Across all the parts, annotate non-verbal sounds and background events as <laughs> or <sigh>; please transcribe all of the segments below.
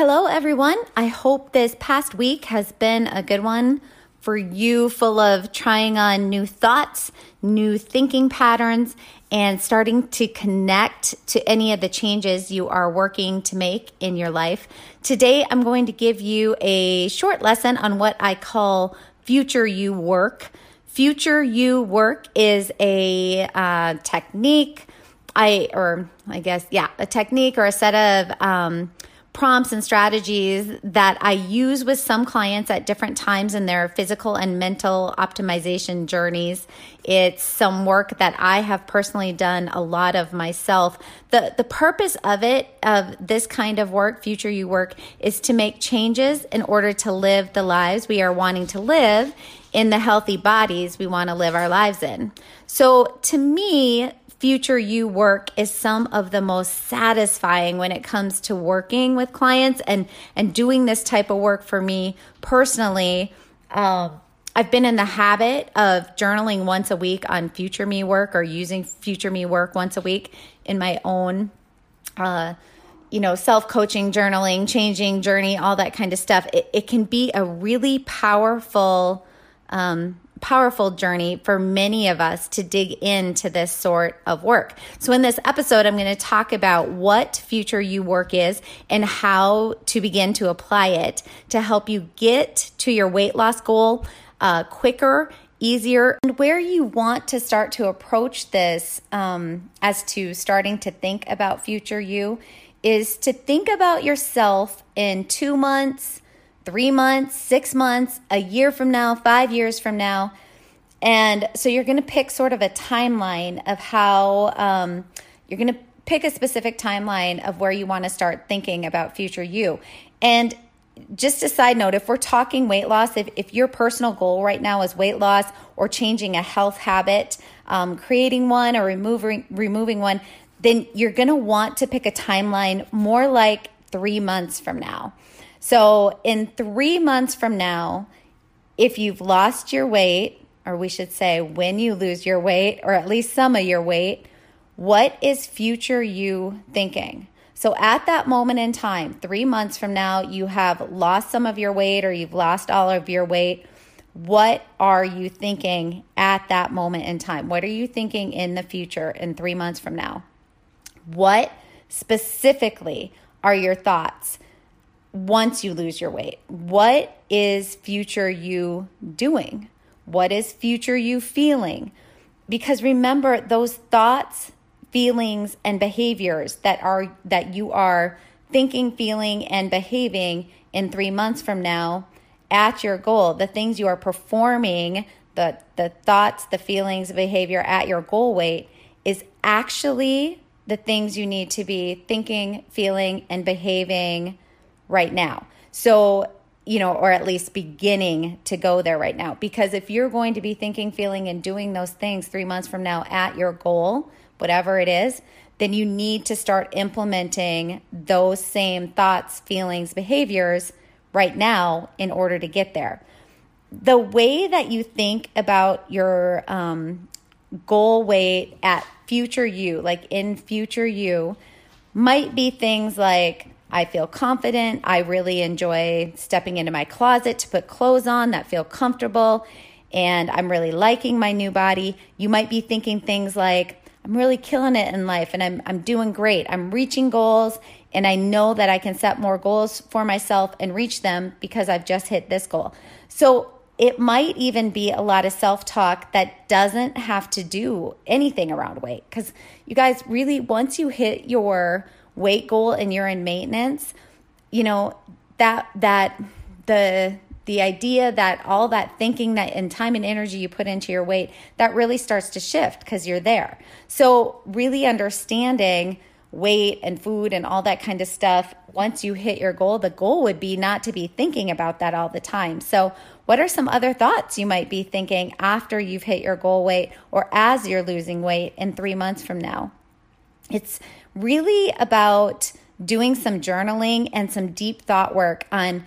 Hello, everyone. I hope this past week has been a good one for you, full of trying on new thoughts, new thinking patterns, and starting to connect to any of the changes you are working to make in your life. Today, I'm going to give you a short lesson on what I call future you work. Future you work is a uh, technique, I or I guess yeah, a technique or a set of um, prompts and strategies that I use with some clients at different times in their physical and mental optimization journeys. It's some work that I have personally done a lot of myself. The the purpose of it of this kind of work, future you work, is to make changes in order to live the lives we are wanting to live in the healthy bodies we want to live our lives in. So to me, future you work is some of the most satisfying when it comes to working with clients and and doing this type of work for me personally um, I've been in the habit of journaling once a week on future me work or using future me work once a week in my own uh, you know, self coaching, journaling, changing journey, all that kind of stuff. It, it can be a really powerful um, powerful journey for many of us to dig into this sort of work. So, in this episode, I'm going to talk about what future you work is and how to begin to apply it to help you get to your weight loss goal uh, quicker. Easier and where you want to start to approach this um, as to starting to think about future you is to think about yourself in two months, three months, six months, a year from now, five years from now. And so you're going to pick sort of a timeline of how um, you're going to pick a specific timeline of where you want to start thinking about future you. And just a side note, if we're talking weight loss, if, if your personal goal right now is weight loss or changing a health habit, um, creating one or removing removing one, then you're going to want to pick a timeline more like three months from now. So, in three months from now, if you've lost your weight, or we should say, when you lose your weight, or at least some of your weight, what is future you thinking? So, at that moment in time, three months from now, you have lost some of your weight or you've lost all of your weight. What are you thinking at that moment in time? What are you thinking in the future in three months from now? What specifically are your thoughts? Once you lose your weight? What is future you doing? What is future you feeling? Because remember those thoughts, feelings and behaviors that are that you are thinking, feeling and behaving in 3 months from now at your goal, the things you are performing, the the thoughts, the feelings, behavior at your goal weight is actually the things you need to be thinking, feeling and behaving right now. So, you know, or at least beginning to go there right now. Because if you're going to be thinking, feeling, and doing those things three months from now at your goal, whatever it is, then you need to start implementing those same thoughts, feelings, behaviors right now in order to get there. The way that you think about your um, goal weight at future you, like in future you, might be things like, I feel confident. I really enjoy stepping into my closet to put clothes on that feel comfortable. And I'm really liking my new body. You might be thinking things like, I'm really killing it in life and I'm, I'm doing great. I'm reaching goals and I know that I can set more goals for myself and reach them because I've just hit this goal. So it might even be a lot of self talk that doesn't have to do anything around weight. Because you guys, really, once you hit your weight goal and you're in maintenance, you know, that that the the idea that all that thinking that and time and energy you put into your weight that really starts to shift because you're there. So really understanding weight and food and all that kind of stuff, once you hit your goal, the goal would be not to be thinking about that all the time. So, what are some other thoughts you might be thinking after you've hit your goal weight or as you're losing weight in three months from now? It's really about doing some journaling and some deep thought work on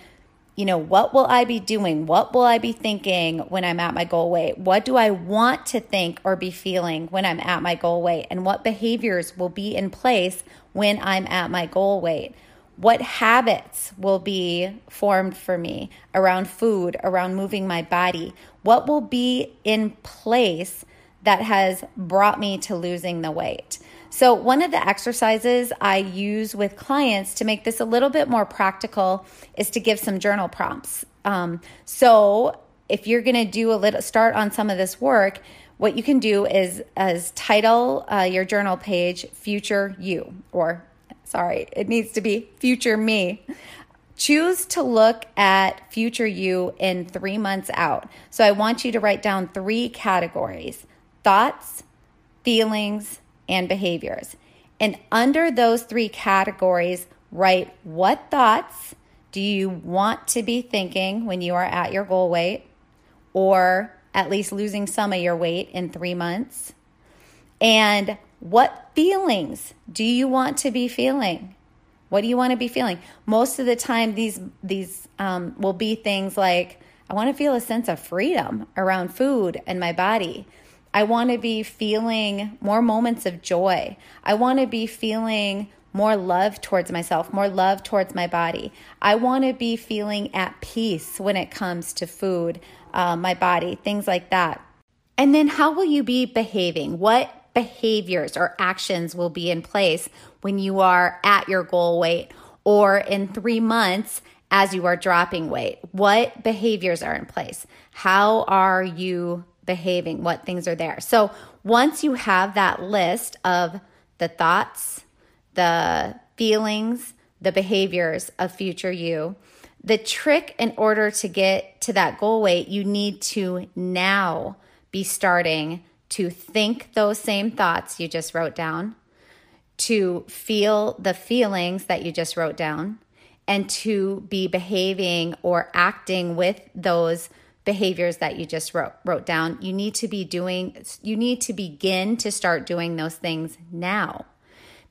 you know, what will I be doing? What will I be thinking when I'm at my goal weight? What do I want to think or be feeling when I'm at my goal weight? And what behaviors will be in place when I'm at my goal weight? What habits will be formed for me around food, around moving my body? What will be in place that has brought me to losing the weight? So, one of the exercises I use with clients to make this a little bit more practical is to give some journal prompts. Um, so, if you're going to do a little start on some of this work, what you can do is as title uh, your journal page "Future You" or sorry, it needs to be "Future Me." Choose to look at future you in three months out. So, I want you to write down three categories thoughts, feelings, and behaviors. And under those three categories, write what thoughts do you want to be thinking when you are at your goal weight or at least losing some of your weight in three months? And what feelings do you want to be feeling? What do you want to be feeling? Most of the time, these these um, will be things like I want to feel a sense of freedom around food and my body. I want to be feeling more moments of joy. I want to be feeling more love towards myself, more love towards my body. I want to be feeling at peace when it comes to food, uh, my body, things like that. And then how will you be behaving? What behaviors or actions will be in place when you are at your goal weight or in three months as you are dropping weight? What behaviors are in place? How are you behaving, what things are there. So once you have that list of the thoughts, the feelings, the behaviors of future you, the trick in order to get to that goal weight, you need to now be starting to think those same thoughts you just wrote down, to feel the feelings that you just wrote down, and to be behaving or acting with those behaviors that you just wrote wrote down you need to be doing you need to begin to start doing those things now.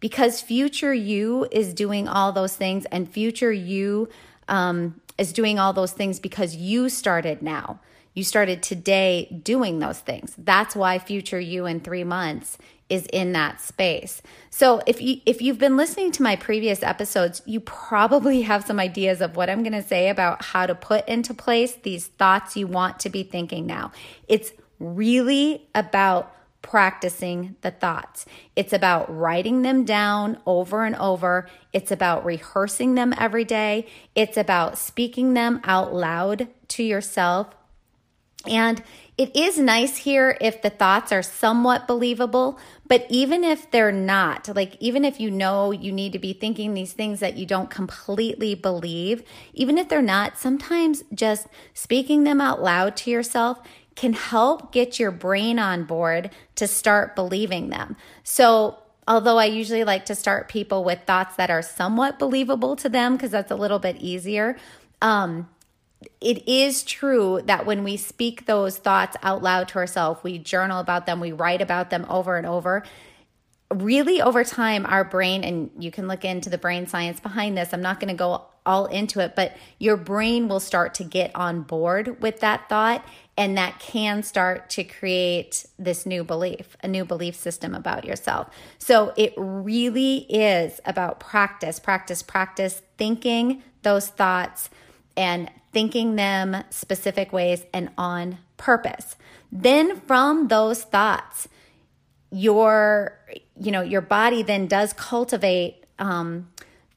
Because future you is doing all those things and future you um, is doing all those things because you started now. You started today doing those things. That's why future you in three months is in that space. So if you if you've been listening to my previous episodes, you probably <laughs> have some ideas of what I'm going to say about how to put into place these thoughts you want to be thinking now. It's really about practicing the thoughts. It's about writing them down over and over. It's about rehearsing them every day. It's about speaking them out loud to yourself. And it is nice here if the thoughts are somewhat believable, but even if they're not, like even if you know you need to be thinking these things that you don't completely believe, even if they're not, sometimes just speaking them out loud to yourself can help get your brain on board to start believing them. So, although I usually like to start people with thoughts that are somewhat believable to them because that's a little bit easier. Um, it is true that when we speak those thoughts out loud to ourselves, we journal about them, we write about them over and over. Really, over time, our brain, and you can look into the brain science behind this. I'm not going to go all into it, but your brain will start to get on board with that thought, and that can start to create this new belief, a new belief system about yourself. So it really is about practice, practice, practice, thinking those thoughts and thinking them specific ways and on purpose. Then from those thoughts, your you know your body then does cultivate um,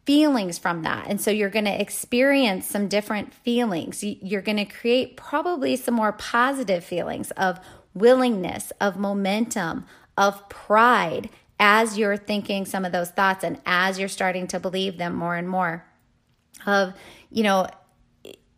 feelings from that and so you're going to experience some different feelings you're going to create probably some more positive feelings of willingness of momentum of pride as you're thinking some of those thoughts and as you're starting to believe them more and more of you know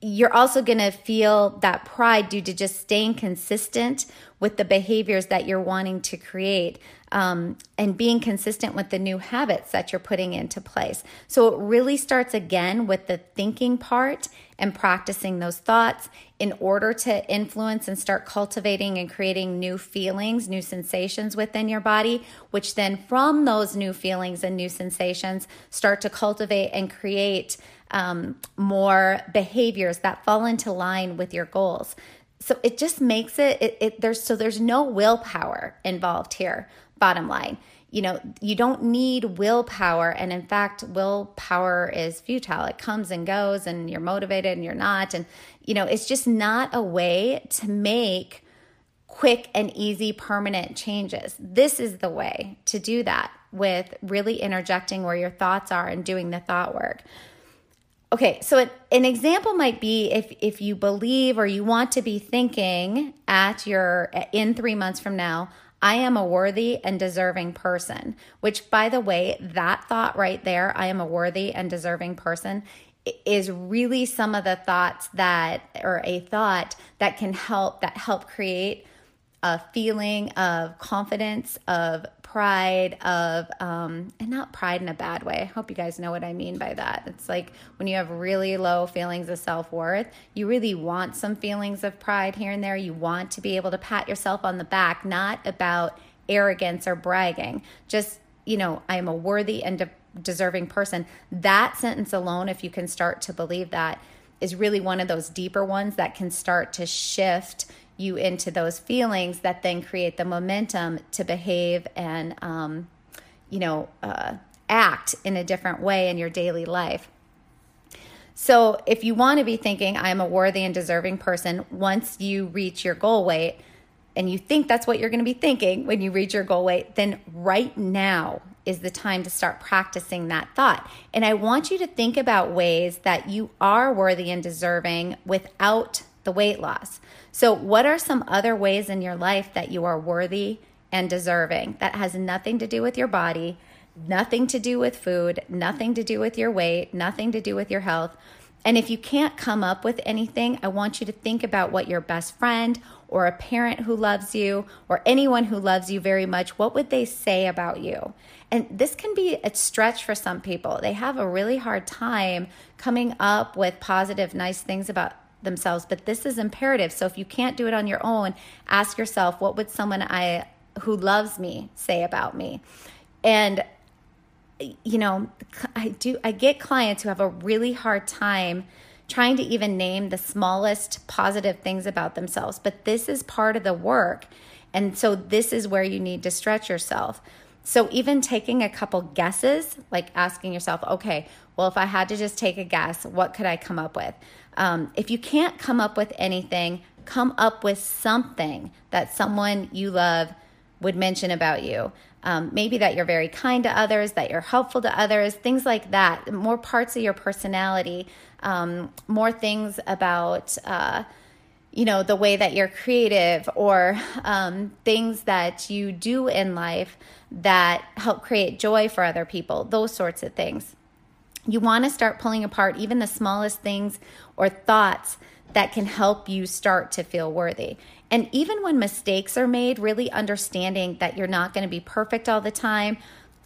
you're also going to feel that pride due to just staying consistent with the behaviors that you're wanting to create. um, and being consistent with the new habits that you're putting into place. So it really starts again with the thinking part and practicing those thoughts in order to influence and start cultivating and creating new feelings, new sensations within your body, which then from those new feelings and new sensations start to cultivate and create um, more behaviors that fall into line with your goals. So it just makes it, it, it there's so there's no willpower involved here. Bottom line, you know, you don't need willpower. And in fact, willpower is futile. It comes and goes, and you're motivated and you're not. And, you know, it's just not a way to make quick and easy permanent changes. This is the way to do that with really interjecting where your thoughts are and doing the thought work. Okay, so an, example might be if if you believe or you want to be thinking at your in 3 months from now, I am a worthy and deserving person, which, by the way, that thought right there, I am a worthy and deserving person, is really some of the thoughts that, or a thought that can help, that help create a feeling of confidence, of pride of um and not pride in a bad way. I hope you guys know what i mean by that. It's like when you have really low feelings of self-worth you really want some feelings of pride here and there. You want to be able to pat yourself on the back not about arrogance or bragging. Just you know i am a worthy and de- deserving person. That sentence alone if you can start to believe that is really one of those deeper ones that can start to shift you into those feelings that then create the momentum to behave and, um, you know, uh, act in a different way in your daily life. So, if you want to be thinking, I'm a worthy and deserving person, once you reach your goal weight, and you think that's what you're going to be thinking when you reach your goal weight, then right now is the time to start practicing that thought. And I want you to think about ways that you are worthy and deserving without the weight loss. So, what are some other ways in your life that you are worthy and deserving that has nothing to do with your body, nothing to do with food, nothing to do with your weight, nothing to do with your health? And if you can't come up with anything, I want you to think about what your best friend or a parent who loves you or anyone who loves you very much, what would they say about you? And this can be a stretch for some people. They have a really hard time coming up with positive, nice things about themselves, but this is imperative. So if you can't do it on your own, ask yourself, what would someone I who loves me say about me? And you know, I do I get clients who have a really hard time trying to even name the smallest positive things about themselves, but this is part of the work. And so this is where you need to stretch yourself. So even taking a couple guesses, like asking yourself, okay, well, if I had to just take a guess, what could I come up with? Um, if you can't come up with anything, come up with something that someone you love would mention about you. Um, maybe that you're very kind to others, that you're helpful to others, things like that. More parts of your personality, um, more things about. Uh, you know the way that you're creative or um, things that you do in life that help create joy for other people those sorts of things you want to start pulling apart even the smallest things or thoughts that can help you start to feel worthy. And even when mistakes are made, really understanding that you're not going to be perfect all the time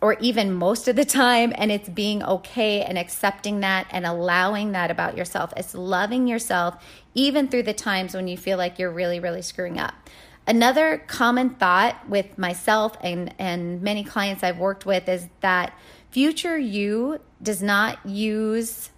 or even most of the time, and it's being okay and accepting that and allowing that about yourself. It's loving yourself even through the times when you feel like you're really, really screwing up. Another common thought with myself and, and many clients I've worked with is that Future you does not use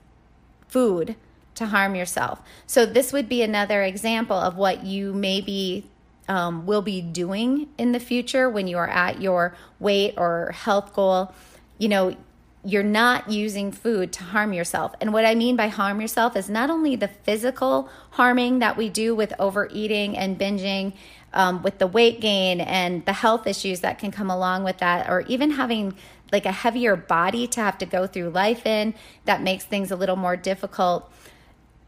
food to harm yourself. So, this would be another example of what you maybe um, will be doing in the future when you are at your weight or health goal. You know, you're not using food to harm yourself. And what I mean by harm yourself is not only the physical harming that we do with overeating and binging, um, with the weight gain and the health issues that can come along with that, or even having like a heavier body to have to go through life in that makes things a little more difficult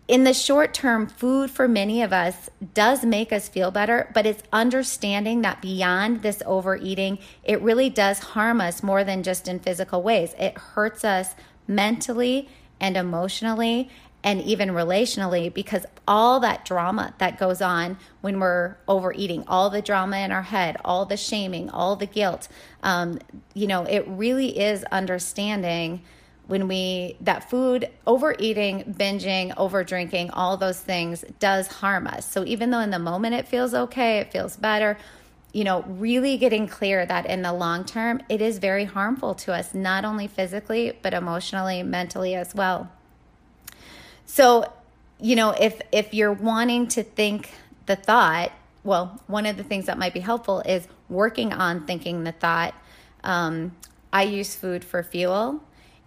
in the short term, food for many of us does make us feel better, but it's understanding that beyond this overeating, it really does harm us more than just in physical ways. It hurts us mentally and emotionally and even relationally because all that drama that goes on when we're overeating, all the drama in our head, all the shaming, all the guilt, um, you know, it really is understanding when we that food overeating binging over drinking all those things does harm us so even though in the moment it feels okay it feels better you know, really getting clear that in the long term, it is very harmful to us, not only physically, but emotionally, mentally as well. So, you know, if if you're wanting to think the thought, well, one of the things that might be helpful is working on thinking the thought. Um, I use food for fuel,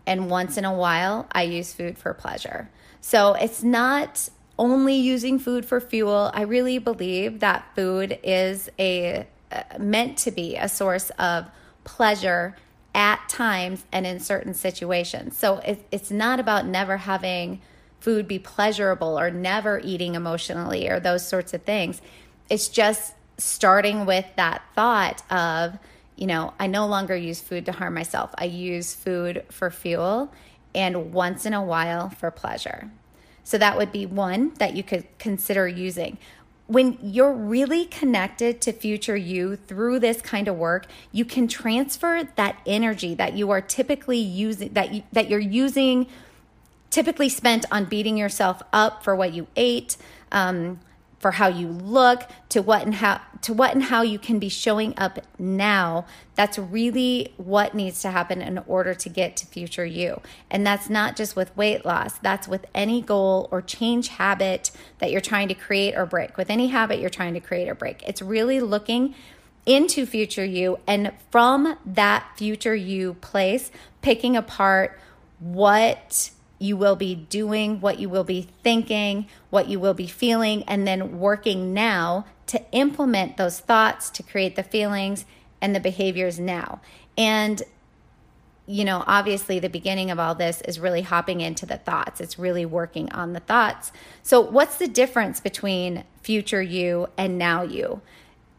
and once in a while, I use food for pleasure. So it's not only using food for fuel. I really believe that food is a uh, meant to be a source of pleasure at times and in certain situations. So it, it's not about never having food be pleasurable or never eating emotionally or those sorts of things. It's just starting with that thought of, you know, I no longer use food to harm myself. I use food for fuel and once in a while for pleasure. So that would be one that you could consider using when you're really connected to future you through this kind of work, you can transfer that energy that you are typically using that you, that you're using typically spent on beating yourself up for what you ate, um, for how you look to what and how to what and how you can be showing up now. That's really what needs to happen in order to get to future you. And that's not just with weight loss. That's with any goal or change habit that you're trying to create or break. With any habit you're trying to create or break. It's really looking into future you and from that future you place picking apart what you will be doing, what you will be thinking, what you will be feeling, and then working now to implement those thoughts to create the feelings and the behaviors now. And you know, obviously, the beginning of all this is really hopping into the thoughts. It's really working on the thoughts. So, what's the difference between future you and now you?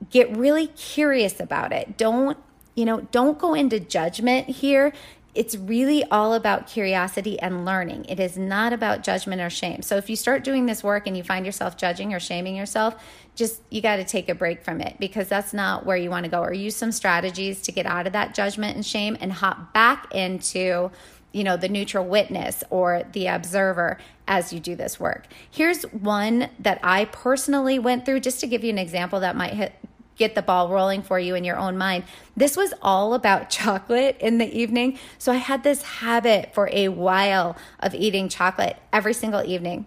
Get really curious about it. Don't, you know, don't go into judgment here it's really all about curiosity and learning. It is not about judgment or shame. So if you start doing this work and you find yourself judging or shaming yourself, just you got to take a break from it because that's not where you want to go or use some strategies to get out of that judgment and shame and hop back into you know the neutral witness or the observer as you do this work. Here's one that I personally went through just to give you an example that might hit, get the ball rolling for you in your own mind. This was all about <laughs> chocolate in the evening. So I had this habit for a while of eating chocolate every single evening.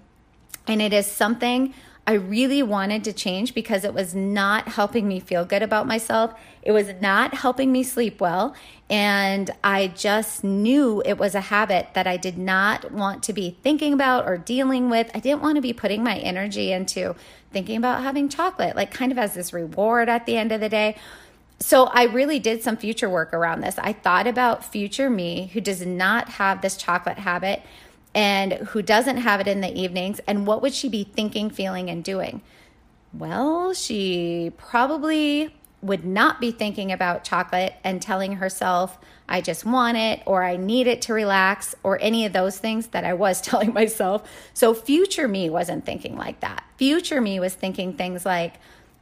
And it is something I really wanted to change because it was not helping me feel good about myself. It was not helping me sleep well. And I just knew it was a habit that I did not want to be thinking about or dealing with. I didn't want to be putting my energy into thinking about having chocolate, like kind of as this reward at the end of the day. So I really did some future work around this. I thought about future me who does not have this chocolate habit and who doesn't have it in the evenings and what would she be thinking, feeling and doing? Well, she probably would not be thinking about chocolate and telling herself, I just want it or I need it to relax or any of those things that I was <laughs> telling myself. So, future me wasn't thinking like that. Future me was thinking things like,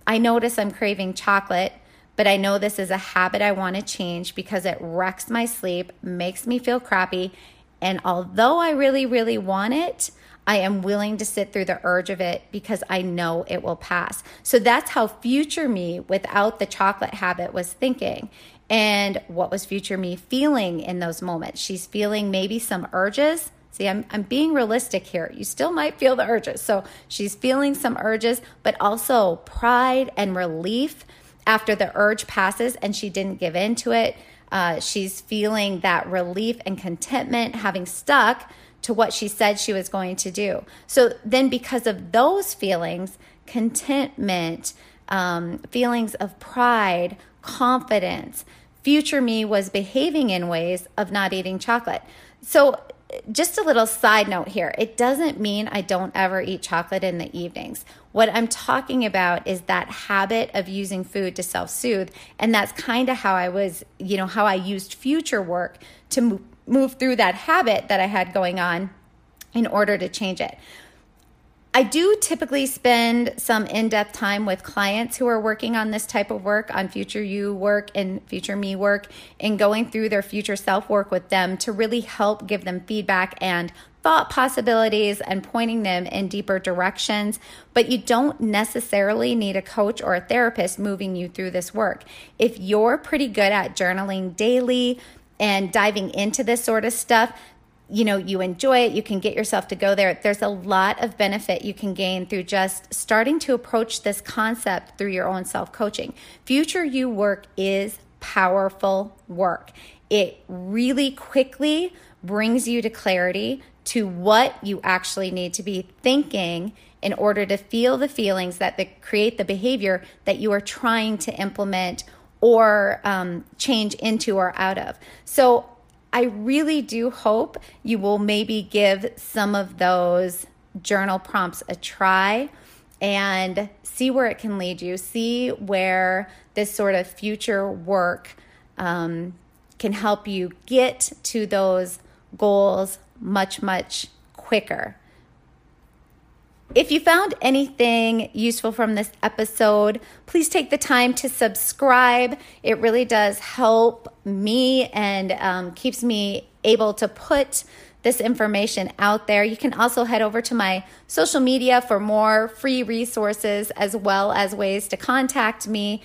I notice I'm craving chocolate, but I know this is a habit I want to change because it wrecks my sleep, makes me feel crappy. And although I really, really want it, I am willing to sit through the urge of it because I know it will pass. So that's how future me without the chocolate habit was thinking. And what was future me feeling in those moments? She's feeling maybe some urges. See, I'm, I'm being realistic here. You still might feel the urges. So she's feeling some urges, but also pride and relief after the urge passes and she didn't give in to it. Uh, she's feeling that relief and contentment having stuck to what she said she was going to do. So then, because of those feelings, contentment, um, feelings of pride, confidence, future me was behaving in ways of not eating chocolate. So, just a little side note here it doesn't mean I don't ever eat chocolate in the evenings. What I'm talking about is that habit of using food to self soothe. And that's kind of how I was, you know, how I used future work to move move through that habit that I had going on in order to change it. I do typically spend some in depth time with clients who are working on this type of work, on future you work and future me work, and going through their future self work with them to really help give them feedback and thought possibilities and pointing them in deeper directions. But you don't necessarily need a coach or a therapist moving you through this work. If you're pretty good at journaling daily, and diving into this sort of stuff, you know, you enjoy it, you can get yourself to go there. There's a lot of benefit you can gain through just starting to approach this concept through your own self coaching. Future you work is powerful work. It really quickly brings you to clarity to what you actually need to be thinking in order to feel the feelings that the, create the behavior that you are trying to implement or um, change into or out of. So I really do hope you will maybe give some of those journal prompts a try and see where it can lead you. See where this sort of future work um, can help you get to those goals much, much quicker. If you found anything useful from this episode, please take the time to subscribe. It really does help me and um, keeps me able to put this information out there. You can also head over to my social media for more free resources as well as ways to contact me.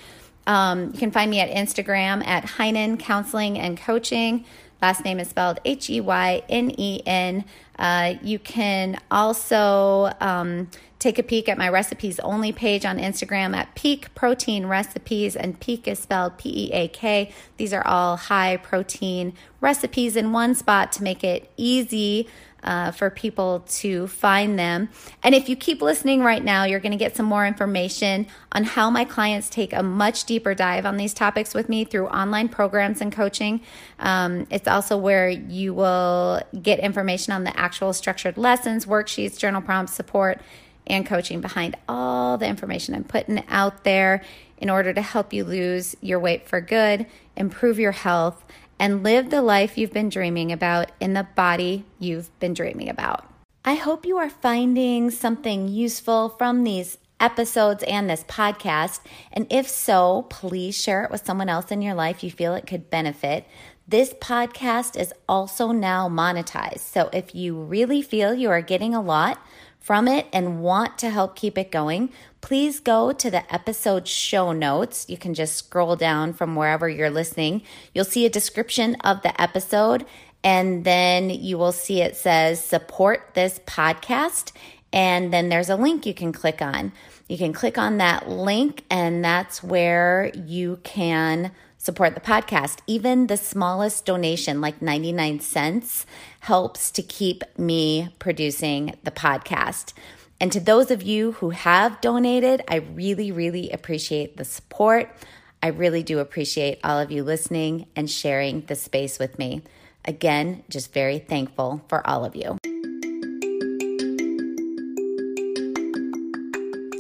Um, you can find me at Instagram at Heynen Counseling and Coaching. Last name is spelled H E Y N E N. Uh, you can also um, take a peek at my recipes only page on Instagram at Peak Protein Recipes, and Peak is spelled P E A K. These are all high protein recipes in one spot to make it easy uh, for people to find them. And if you keep listening right now, you're going to get some more information on how my clients take a much deeper dive on these topics with me through online programs and coaching. Um, it's also where you will get information on the actual structured lessons, worksheets, journal prompts, support, and coaching behind all the information I'm putting out there in order to help you lose your weight for good, improve your health and live the life you've been dreaming about in the body you've been dreaming about. I hope you are finding something useful from these episodes and this podcast. And if so, please share it with someone else in your life you feel it could benefit. This podcast is also now monetized. So if you really feel you are getting a lot from it and want to help keep it going, please go to the episode show notes. You can just scroll down from wherever you're listening. You'll see a description of the episode, and then you will see it says support this podcast. And then there's a link you can click on. You can click on that link, and that's where you can support the podcast. Even the smallest donation, like 99 cents, helps to keep me producing the podcast. And to those of you who have donated, I really, really appreciate the support. I really do appreciate all of you listening and sharing the space with me. Again, just very thankful for all of you.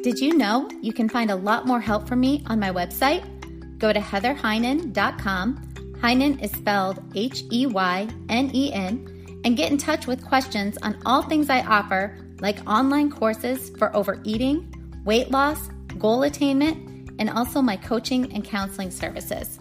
Did you know you can find a lot more help from me on my website? Go to heatherheynen.com. Heynen is spelled H E Y N E N, and get in touch with questions on all things I offer, like online courses for overeating, weight loss, goal attainment, and also my coaching and counseling services.